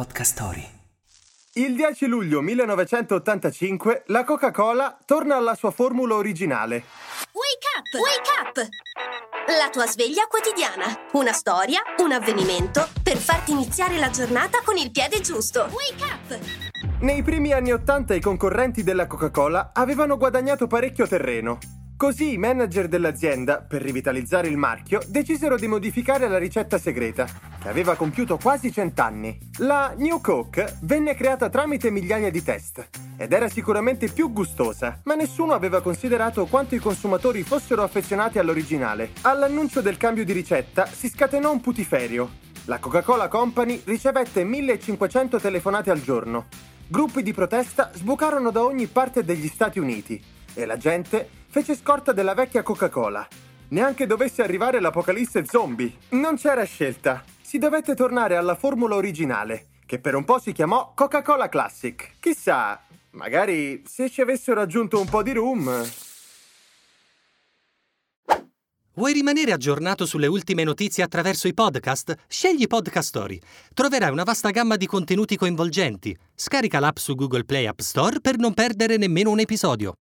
Podcast Story. Il 10 luglio 1985 la Coca-Cola torna alla sua formula originale. Wake up! Wake up! La tua sveglia quotidiana. Una storia, un avvenimento per farti iniziare la giornata con il piede giusto. Wake up! Nei primi anni 80 i concorrenti della Coca-Cola avevano guadagnato parecchio terreno. Così i manager dell'azienda, per rivitalizzare il marchio, decisero di modificare la ricetta segreta, che aveva compiuto quasi cent'anni. La New Coke venne creata tramite migliaia di test ed era sicuramente più gustosa, ma nessuno aveva considerato quanto i consumatori fossero affezionati all'originale. All'annuncio del cambio di ricetta si scatenò un putiferio. La Coca-Cola Company ricevette 1500 telefonate al giorno. Gruppi di protesta sbucarono da ogni parte degli Stati Uniti e la gente fece scorta della vecchia Coca-Cola. Neanche dovesse arrivare l'apocalisse zombie. Non c'era scelta. Si dovette tornare alla formula originale, che per un po' si chiamò Coca-Cola Classic. Chissà, magari se ci avessero aggiunto un po' di rum. Vuoi rimanere aggiornato sulle ultime notizie attraverso i podcast? Scegli Podcast Story. Troverai una vasta gamma di contenuti coinvolgenti. Scarica l'app su Google Play App Store per non perdere nemmeno un episodio.